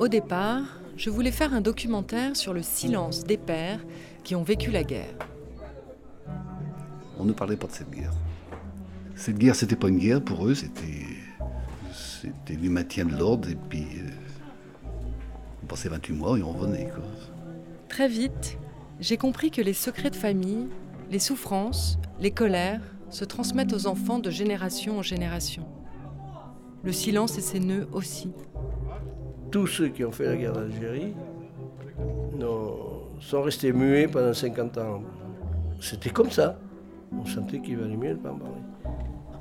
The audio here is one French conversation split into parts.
Au départ, je voulais faire un documentaire sur le silence des pères qui ont vécu la guerre. On ne parlait pas de cette guerre. Cette guerre, c'était pas une guerre pour eux, c'était, c'était du maintien de l'ordre et puis euh, on passait 28 mois et on revenait. Quoi. Très vite, j'ai compris que les secrets de famille, les souffrances, les colères se transmettent aux enfants de génération en génération. Le silence et ses nœuds aussi. Tous ceux qui ont fait la guerre d'Algérie sont restés muets pendant 50 ans. C'était comme ça. On sentait qu'il valait mieux ne pas en parler.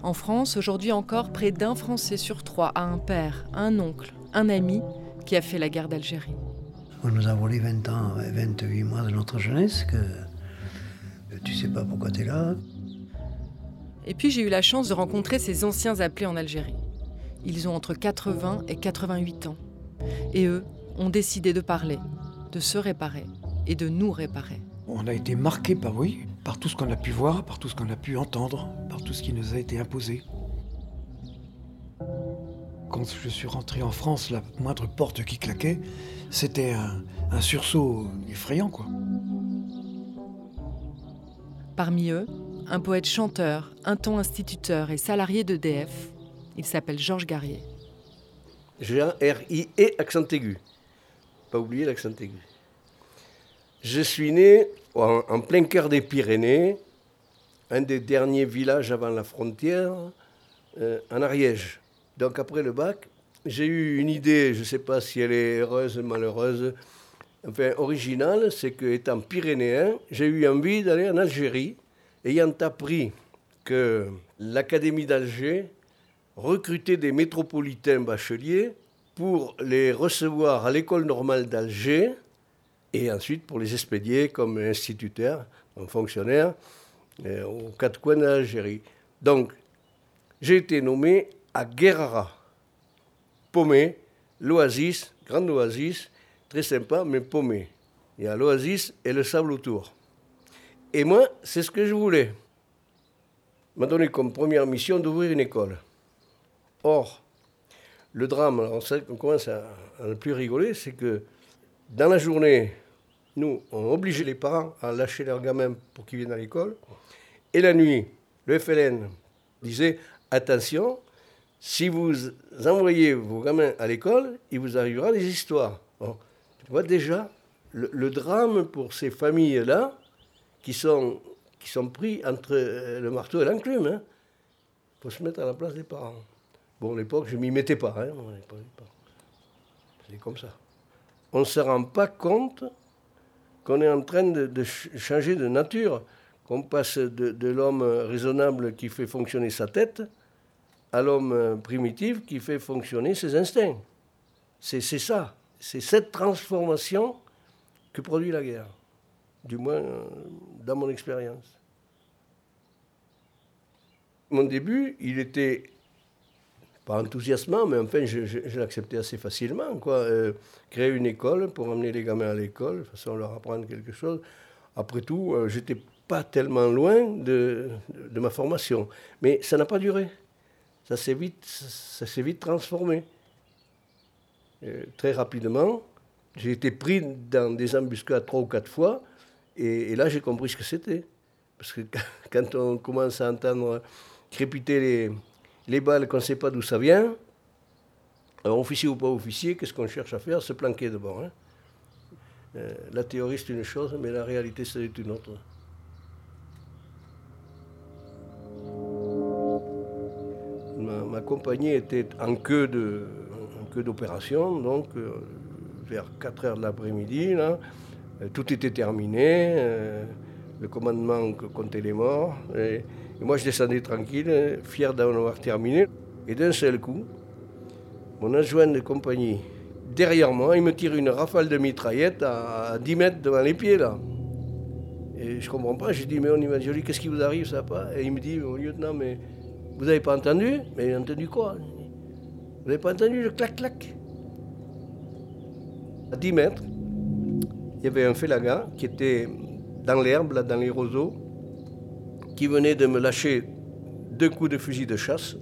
En France, aujourd'hui encore, près d'un Français sur trois a un père, un oncle, un ami qui a fait la guerre d'Algérie. On nous a volé 20 ans, 28 mois de notre jeunesse, que tu sais pas pourquoi tu es là. Et puis j'ai eu la chance de rencontrer ces anciens appelés en Algérie. Ils ont entre 80 et 88 ans. Et eux ont décidé de parler, de se réparer et de nous réparer. On a été marqués par oui, par tout ce qu'on a pu voir, par tout ce qu'on a pu entendre, par tout ce qui nous a été imposé. Quand je suis rentré en France, la moindre porte qui claquait, c'était un, un sursaut effrayant, quoi. Parmi eux, un poète chanteur, un ton instituteur et salarié d'EDF. Il s'appelle Georges Garrier. G-A-R-I-E, accent aigu. Pas oublier l'accent aigu. Je suis né en, plein cœur des Pyrénées, un des derniers villages avant la frontière, euh, en Ariège. Donc après le bac, j'ai eu une idée, je ne sais pas si elle est heureuse malheureuse, enfin originale, c'est qu'étant pyrénéen, j'ai eu envie d'aller en Algérie, ayant appris que l'Académie d'Alger recrutait des métropolitains bacheliers pour les recevoir à l'école normale d'Alger et ensuite pour les expédier comme instituteurs, comme fonctionnaires, euh, aux quatre coins d'Algérie. Donc, j'ai été nommé à Guerrara, paumé, l'oasis, grande oasis, très sympa, mais paumé. Il y a l'oasis et le sable autour. Et moi, c'est ce que je voulais. m'a donné comme première mission d'ouvrir une école. Or, le drame, alors on commence à, à ne plus rigoler, c'est que dans la journée, nous, on obligeait les parents à lâcher leurs gamins pour qu'ils viennent à l'école. Et la nuit, le FLN disait attention, si vous envoyez vos gamins à l'école, il vous arrivera des histoires. tu vois déjà le, drame pour ces familles-là qui sont, qui sont pris entre euh, le marteau et l'enclume. Il hein. faut se mettre à la place des parents. Bon, à l'époque, je ne m'y mettais pas. Hein. C'est comme ça. On ne se rend pas compte qu'on est en train de, changer de nature, qu'on passe de, l'homme raisonnable qui fait fonctionner sa tête à l'homme primitif qui fait fonctionner ses instincts. C'est ça, c'est cette transformation que produit la guerre, du moins dans mon expérience. Mon début, il était pas enthousiasmant, mais enfin, je, l'acceptais assez facilement. Quoi. Euh, créer une école pour emmener les gamins à l'école, de façon leur apprendre quelque chose. Après tout, euh, j'étais pas tellement loin de, ma formation. Mais ça n'a pas duré. Ça s'est vite, ça s'est vite transformé. Euh, très rapidement, j'ai été pris dans des embuscades trois ou quatre fois, et là j'ai compris ce que c'était. Parce que quand on commence à entendre crépiter les, les balles qu'on ne sait pas d'où ça vient, officier ou pas officier, qu'est-ce qu'on cherche à faire? Se planquer d'abord. Hein. Euh, la théorie, c'est une chose, mais la réalité, c'est une autre. Ma, compagnie était en queue, de, d'opération, donc euh, vers 4 heures de l'après-midi, euh, tout était terminé, le commandement comptait les morts, et, moi je descendais tranquille, fier d'en avoir terminé, et d'un seul coup, mon adjoint de compagnie, derrière moi, il me tire une rafale de mitraillette à 10 mètres devant les pieds, là. Et je comprends pas, j'ai dit, mais on imagine, qu'est-ce qui vous arrive, ça pas? Et il me dit, au lieutenant, mais vous n'avez pas entendu? Mais entendu quoi? Vous n'avez pas entendu le clac-clac À 10 mètres, il y avait un félaga qui était dans l'herbe, là, dans les roseaux, qui venait de me lâcher deux coups de fusil de chasse,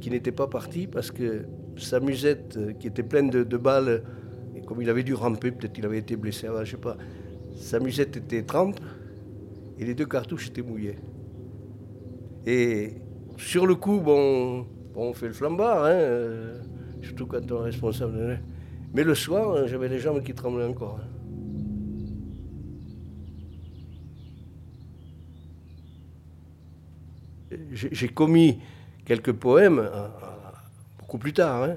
qui n'étaient pas partis parce que sa musette euh, qui était pleine de, balles, et comme il avait dû ramper, peut-être qu'il avait été blessé, je sais pas, sa musette était trempe et les deux cartouches étaient mouillées. Et sur le coup, bon, on fait le flambard, hein, euh, surtout quand on est responsable. Mais le soir, hein, j'avais les jambes qui tremblaient encore. Hein. J'ai commis quelques poèmes euh, beaucoup plus tard. Hein.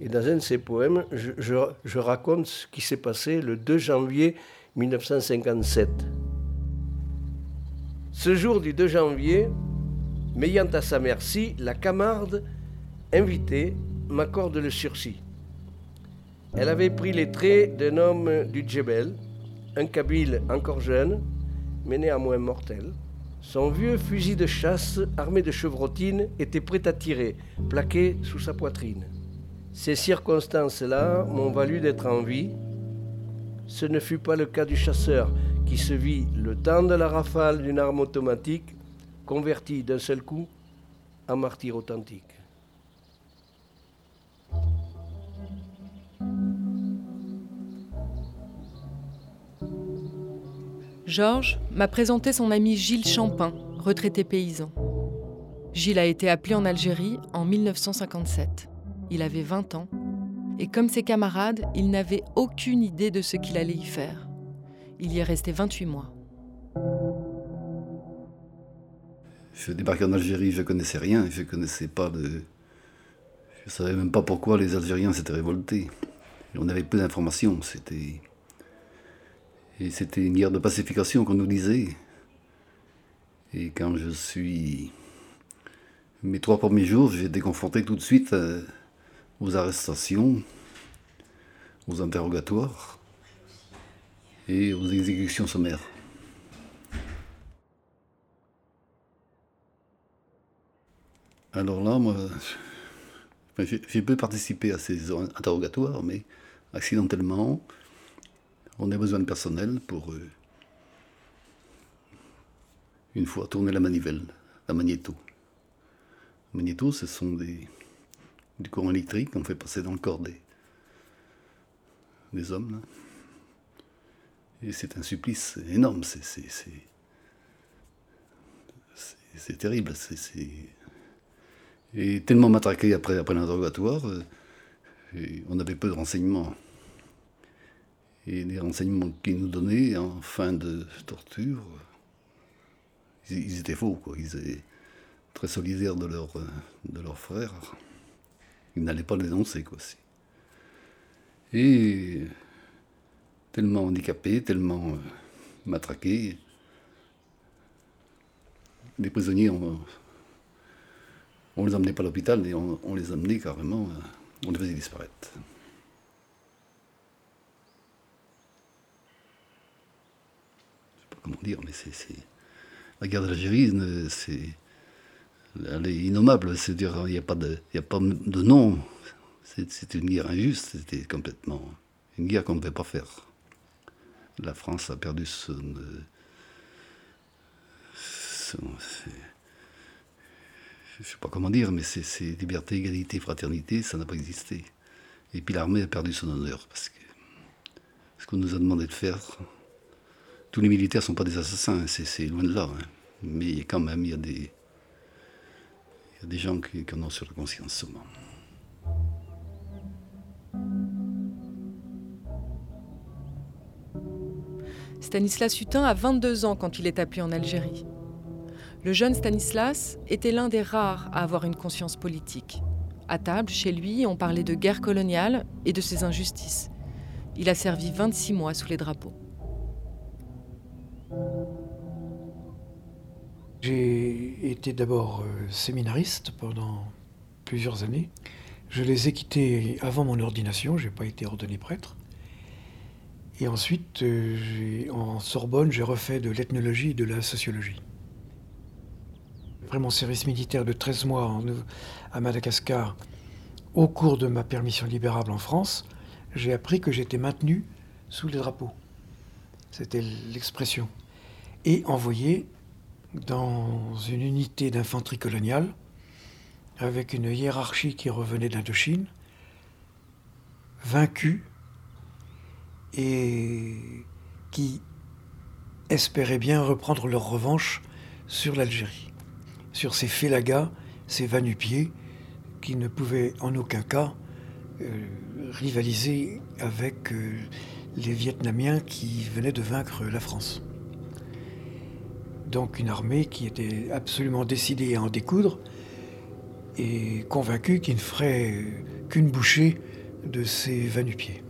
Et dans un de ces poèmes, je, raconte ce qui s'est passé le 2 janvier 1957. Ce jour du 2 janvier, m'ayant à sa merci, la Camarde, invitée, m'accorde le sursis. Elle avait pris les traits d'un homme du Djebel, un Kabyle encore jeune, mais néanmoins mortel. Son vieux fusil de chasse, armé de chevrotines, était prêt à tirer, plaqué sous sa poitrine. Ces circonstances-là m'ont valu d'être en vie. Ce ne fut pas le cas du chasseur, qui se vit, le temps de la rafale d'une arme automatique, converti d'un seul coup en martyr authentique. Georges m'a présenté son ami Gilles Champin, retraité paysan. Gilles a été appelé en Algérie en 1957. Il avait 20 ans et comme ses camarades, il n'avait aucune idée de ce qu'il allait y faire. Il y est resté 28 mois. Je débarqué en Algérie, je ne connaissais rien, je connaissais pas de. Je savais même pas pourquoi les Algériens s'étaient révoltés. On avait peu d'informations, c'était. Et c'était une guerre de pacification qu'on nous disait. Et quand je suis. Mes trois premiers jours, j'ai été confronté tout de suite euh, aux arrestations, aux interrogatoires et aux exécutions sommaires. Alors là, moi, j'ai peu participé à ces interrogatoires, mais accidentellement, on a besoin de personnel pour, euh, une fois, tourner la manivelle, la magnéto. La magnéto, ce sont des, du courant électrique qu'on fait passer dans le corps des, hommes. Et c'est un supplice énorme, c'est, c'est, terrible. C'est, Et tellement matraqué après, après l'interrogatoire, euh, on avait peu de renseignements. Et les renseignements qu'ils nous donnaient en fin de torture, ils, étaient faux, quoi. Ils étaient très solidaires de, leur, de leurs frères. Ils n'allaient pas dénoncer, quoi. Et tellement handicapés, tellement euh, matraqués, les prisonniers, on, on les emmenait pas à l'hôpital, mais on, on, les emmenait carrément, euh, on les faisait disparaître. Comment dire, mais c'est. La guerre d'Algérie, c'est. Elle est innommable, c'est-à-dire il n'y a, pas de, a pas de nom. C'est une guerre injuste, c'était complètement. Une guerre qu'on ne devait pas faire. La France a perdu son. son je ne sais pas comment dire, mais c'est liberté, égalité, fraternité, ça n'a pas existé. Et puis l'armée a perdu son honneur, parce que ce qu'on nous a demandé de faire, tous les militaires ne sont pas des assassins, c'est loin de là. Hein. Mais quand même, il y a des, il y a des gens qui, en ont sur la conscience souvent. Stanislas Hutin a 22 ans quand il est appelé en Algérie. Le jeune Stanislas était l'un des rares à avoir une conscience politique. À table, chez lui, on parlait de guerre coloniale et de ses injustices. Il a servi 26 mois sous les drapeaux. J'ai été d'abord euh, séminariste pendant plusieurs années. Je les ai quittés avant mon ordination, je n'ai pas été ordonné prêtre. Et ensuite, euh, en Sorbonne, j'ai refait de l'ethnologie et de la sociologie. Après mon service militaire de 13 mois à Madagascar, au cours de ma permission libérable en France, j'ai appris que j'étais maintenu sous les drapeaux. C'était l'expression. Et envoyé dans une unité d'infanterie coloniale avec une hiérarchie qui revenait d'Indochine vaincus et qui espéraient bien reprendre leur revanche sur l'Algérie, sur ces félagas, ces vanupiers qui ne pouvaient en aucun cas euh, rivaliser avec euh, les Vietnamiens qui venaient de vaincre la France. Donc une armée qui était absolument décidée à en découdre et convaincue qu'il ne ferait qu'une bouchée de ces vanupiers.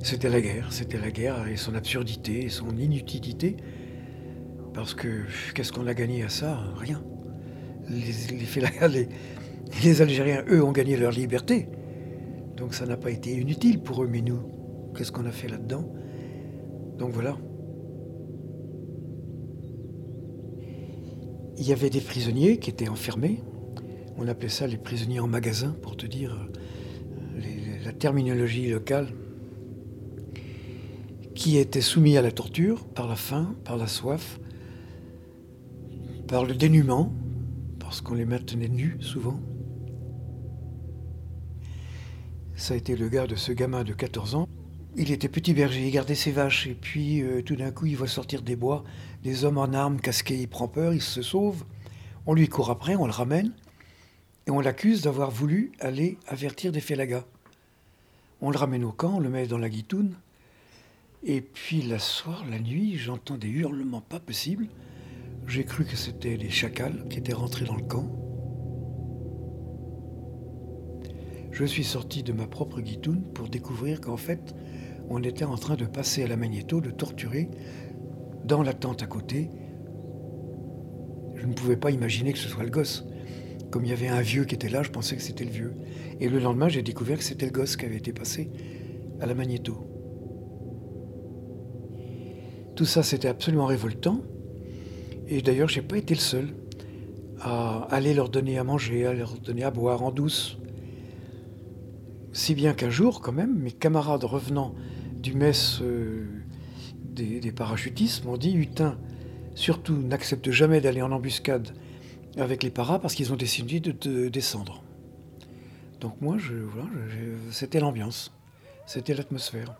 C'était la guerre, c'était la guerre et son absurdité et son inutilité. Parce que qu'est-ce qu'on a gagné à ça? Rien. Les, les, les, Algériens, eux, ont gagné leur liberté. Donc ça n'a pas été inutile pour eux, mais nous, qu'est-ce qu'on a fait là-dedans? Donc voilà. Il y avait des prisonniers qui étaient enfermés. On appelait ça les prisonniers en magasin, pour te dire euh, la terminologie locale qui étaient soumis à la torture par la faim, par la soif, par le dénuement, parce qu'on les maintenait nus souvent. Ça a été le gars de ce gamin de 14 ans. Il était petit berger, il gardait ses vaches, et puis euh, tout d'un coup il voit sortir des bois des hommes en armes casqués, il prend peur, il se sauve. On lui court après, on le ramène, et on l'accuse d'avoir voulu aller avertir des félagas. On le ramène au camp, on le met dans la guitoune, et puis la soir, la nuit, j'entends des hurlements pas possibles. J'ai cru que c'était les chacals qui étaient rentrés dans le camp. Je suis sorti de ma propre guitoune pour découvrir qu'en fait, on était en train de passer à la magnéto, de torturer dans la tente à côté. Je ne pouvais pas imaginer que ce soit le gosse. Comme il y avait un vieux qui était là, je pensais que c'était le vieux. Et le lendemain, j'ai découvert que c'était le gosse qui avait été passé à la magnéto. Tout ça, c'était absolument révoltant. Et d'ailleurs, je n'ai pas été le seul à aller leur donner à manger, à leur donner à boire en douce. Si bien qu'un jour, quand même, mes camarades revenant du mess euh, des, parachutistes m'ont dit Hutin, surtout n'accepte jamais d'aller en embuscade avec les paras parce qu'ils ont décidé de, descendre. Donc moi, c'était l'ambiance, c'était l'atmosphère.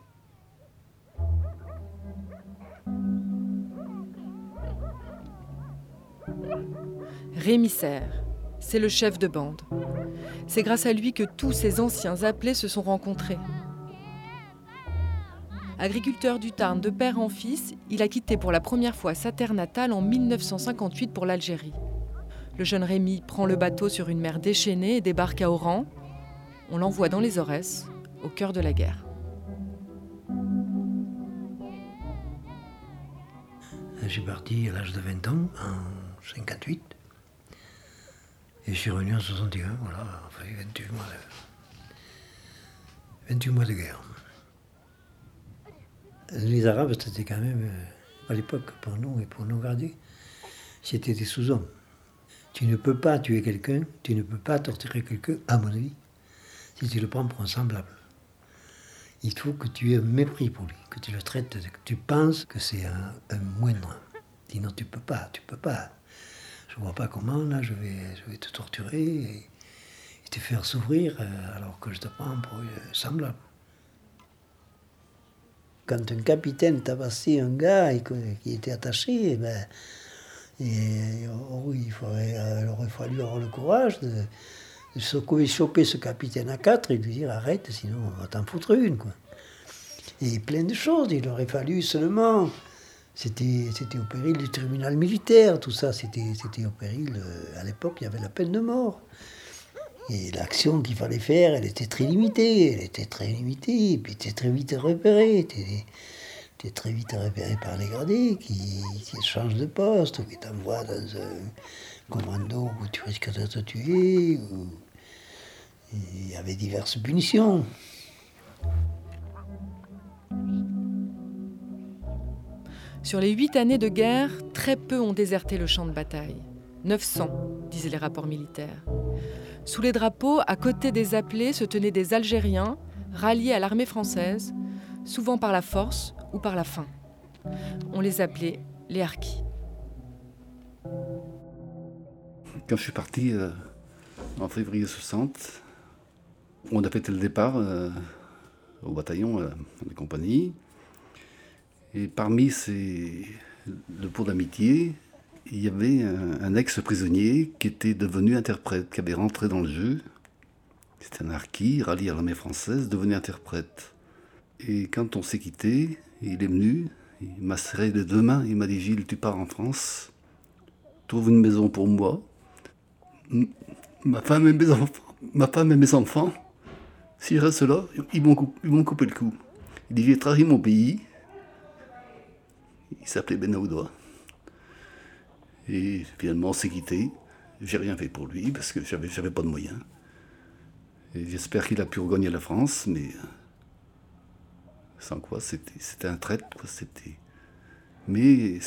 Rémi Serre, c'est le chef de bande. C'est grâce à lui que tous ces anciens appelés se sont rencontrés. Agriculteur du Tarn de père en fils, il a quitté pour la première fois sa terre natale en 1958 pour l'Algérie. Le jeune Rémi prend le bateau sur une mer déchaînée et débarque à Oran. On l'envoie dans les Aurès, au cœur de la guerre. J'ai parti à l'âge de 20 ans, en 58. Et je suis revenu en 61, voilà, enfin 28 mois de, 28 mois de guerre. Les Arabes, c'était quand même, euh, à l'époque, pour nous et pour nos gardiens, c'était des sous-hommes. Tu ne peux pas tuer quelqu'un, tu ne peux pas torturer quelqu'un, à mon avis, si tu le prends pour un semblable. Il faut que tu aies un mépris pour lui, que tu le traites, que tu penses que c'est un, un moindre. Sinon, tu peux pas, tu peux pas je vois pas comment, là, je vais, te torturer et, te faire souffrir euh, alors que je te prends pour semblable. Quand un capitaine tabassait un gars qui était attaché, eh ben, oh il, aurait fallu avoir le courage de, choper ce capitaine à quatre et lui dire arrête, sinon on va t'en foutre une. Quoi. Et plein de choses, il aurait fallu seulement c'était, au péril du tribunal militaire, tout ça, c'était, au péril. Euh, à l'époque, il y avait la peine de mort. Et l'action qu'il fallait faire, elle était très limitée. Elle était très limitée, et puis était très vite repérée. Était, était très vite repérée par les gradés qui, qui changent de poste, qui t'envoient dans un commando où tu risques de te tuer. Il y avait diverses punitions. Sur les huit années de guerre, très peu ont déserté le champ de bataille. 900, disaient les rapports militaires. Sous les drapeaux, à côté des appelés, se tenaient des Algériens ralliés à l'armée française, souvent par la force ou par la faim. On les appelait les harkis. Quand je suis parti, euh, en février 60. On a fêté le départ euh, au bataillon, euh, la compagnie. Et parmi ces, le pot d'amitié, il y avait un, ex-prisonnier qui était devenu interprète, qui avait rentré dans le jeu. C'était un harki, rallié à l'armée française, devenu interprète. Et quand on s'est quitté, il est venu, il m'a serré les deux mains, il m'a dit Gilles, tu pars en France, trouve une maison pour moi, ma femme et mes enfants, ma femme enfants, s'ils restent là, ils vont, couper, le cou. Il dit J'ai trahi mon pays. Il s'appelait Benaoudoua. Et finalement, on s'est quitté. J'ai rien fait pour lui parce que j'avais, j'avais pas de moyens. Et j'espère qu'il a pu regagner la France, mais sans quoi c'était, un traître. Mais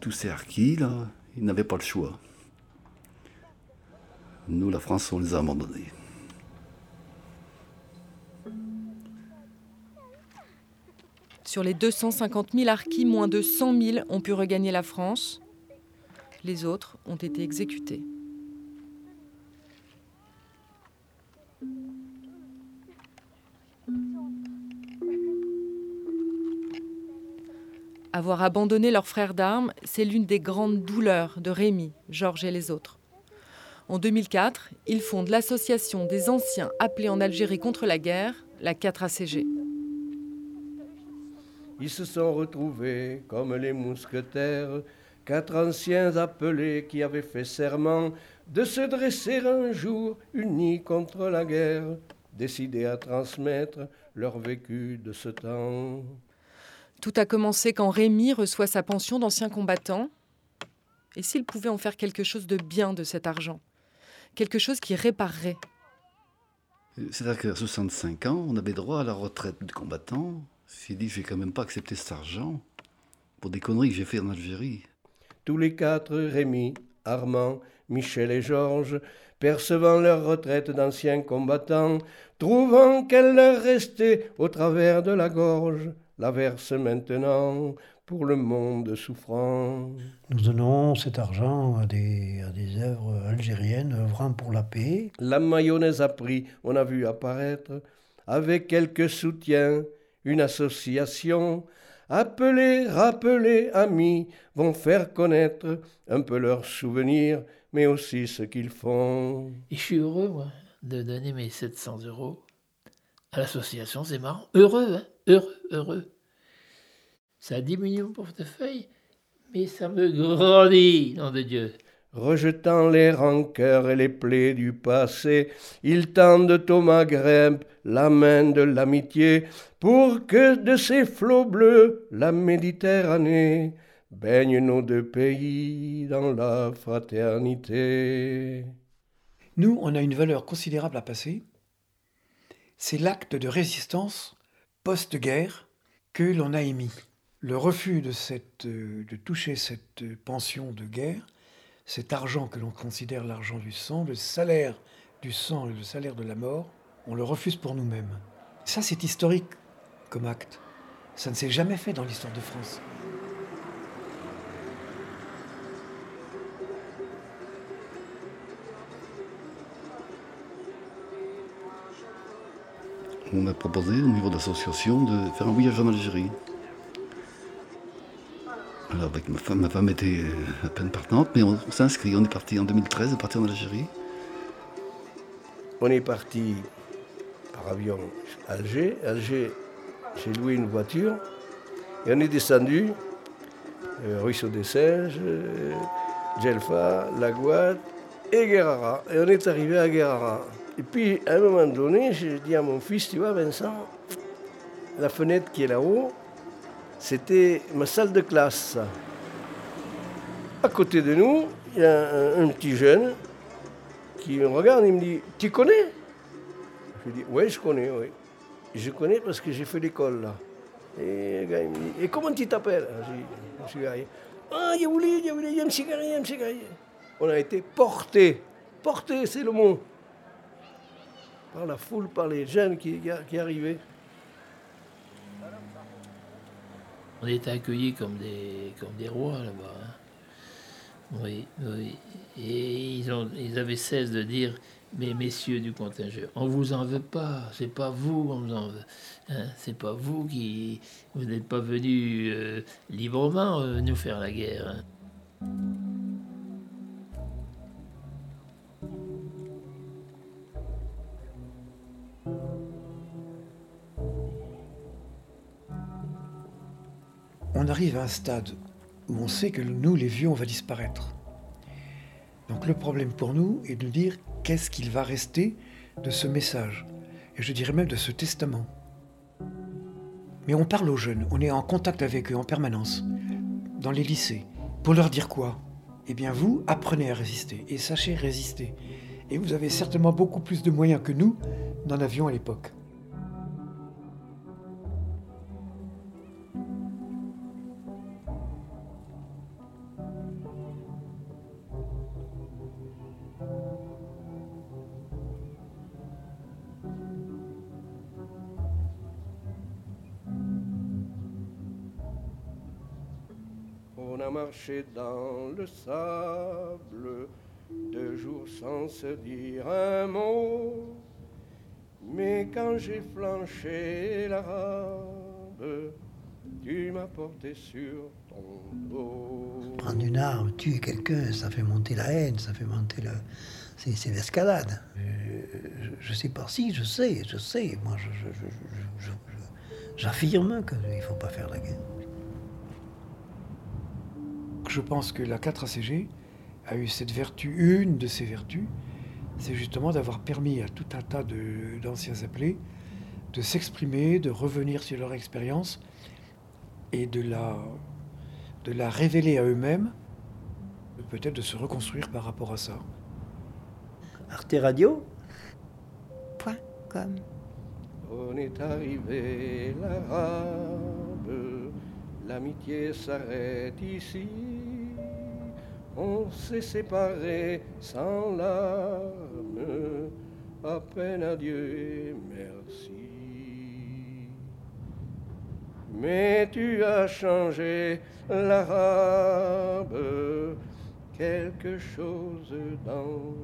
tous ces harkis, là, ils n'avaient pas le choix. Nous, la France, on les a abandonnés. Sur les 250 000 harkis, moins de 100 000 ont pu regagner la France. Les autres ont été exécutés. Avoir abandonné leurs frères d'armes, c'est l'une des grandes douleurs de Rémi, Georges et les autres. En 2004, ils fondent l'association des anciens appelés en Algérie contre la guerre, la 4ACG. Ils se sont retrouvés comme les mousquetaires, quatre anciens appelés qui avaient fait serment de se dresser un jour unis contre la guerre, décidés à transmettre leur vécu de ce temps. Tout a commencé quand Rémi reçoit sa pension d'ancien combattant. Et s'il pouvait en faire quelque chose de bien de cet argent? Quelque chose qui réparerait? C'est-à-dire qu'à 65 ans, on avait droit à la retraite du combattant. J'ai dit, je vais quand même pas accepter cet argent pour des conneries que j'ai fait en Algérie. Tous les quatre, Rémi, Armand, Michel et Georges, percevant leur retraite d'anciens combattants, trouvant qu'elle leur restait au travers de la gorge, la verse maintenant pour le monde souffrant. Nous donnons cet argent à des, à des œuvres algériennes œuvrant pour la paix. La mayonnaise a pris, on a vu apparaître, avec quelques soutiens, une association. Appelés, rappelés, amis, vont faire connaître un peu leurs souvenirs, mais aussi ce qu'ils font. Et je suis heureux, moi, de donner mes 700 euros à l'association, c'est marrant. Heureux, hein heureux, heureux. Ça diminue mon portefeuille, mais ça me grandit, nom de Dieu. Rejetant les rancœurs et les plaies du passé, ils tendent au Maghreb la main de l'amitié pour que de ces flots bleus la Méditerranée baigne nos deux pays dans la fraternité. Nous, on a une valeur considérable à passer. C'est l'acte de résistance post-guerre que l'on a émis. Le refus de, cette, de toucher cette pension de guerre, cet argent que l'on considère l'argent du sang, le salaire du sang et le salaire de la mort, on le refuse pour nous-mêmes. Ça, c'est historique comme acte. Ça ne s'est jamais fait dans l'histoire de France. on a proposé au niveau de de faire un voyage en Algérie. Avec ma femme, était euh, à peine partante, mais on, s'est inscrit. On est parti en 2013, on est parti en Algérie. On est parti par avion à Alger. Alger, j'ai loué une voiture et on est descendu, euh, Ruisseau des Singes, euh, Djelfa, Laguade et Guerrara. Et on est arrivé à Guerrara. Et puis, à un moment donné, j'ai dit à mon fils, tu vois, Vincent, la fenêtre qui est là-haut, c'était ma salle de classe. À côté de nous, il y a un, petit jeune qui me regarde et me dit, tu connais? Je dis, oui, je connais, oui. Je connais parce que j'ai fait l'école là. Et le gars, il me dit, et comment tu t'appelles? Je dis, ah, Yaouli, Yaouli, Yamsigari, Yamsigari. On a été portés. Portés, c'est le mot par la foule, par les jeunes qui arrivaient. On était accueillis comme des, comme des rois là-bas. Hein. Oui, oui. Et ils, ont, ils avaient cesse de dire Mais messieurs du contingent, on vous en veut pas. C'est pas vous qu'on vous en veut. Hein. c'est pas vous qui. Vous n'êtes pas venus euh, librement euh, nous faire la guerre. hein. Arrive à un stade où on sait que nous, les vieux, on va disparaître. Donc le problème pour nous est de dire qu'est-ce qu'il va rester de ce message, et je dirais même de ce testament. Mais on parle aux jeunes, on est en contact avec eux en permanence, dans les lycées, pour leur dire quoi? Eh bien vous, apprenez à résister, et sachez résister. Et vous avez certainement beaucoup plus de moyens que nous n'en avions à l'époque. Dans le sable deux jours sans se dire un mot. Mais quand j'ai flanché l'arabe, tu m'as porté sur ton dos. Prendre une arme, tuer quelqu'un, ça fait monter la haine, ça fait monter le. C'est, l'escalade. Euh, je, sais pas si, je sais, je sais. Moi, je- j'affirme qu'il ne faut pas faire la guerre. Je pense que la 4ACG a eu cette vertu, une de ses vertus, c'est justement d'avoir permis à tout un tas d'anciens appelés de s'exprimer, de revenir sur leur expérience et de la, de la révéler à eux-mêmes, peut-être de se reconstruire par rapport à ça. Arte Radio Point com. On est arrivé l'arabe, l'amitié s'arrête ici. On s'est séparés sans larmes, à peine adieu et merci. Mais tu as changé l'arabe, quelque chose dans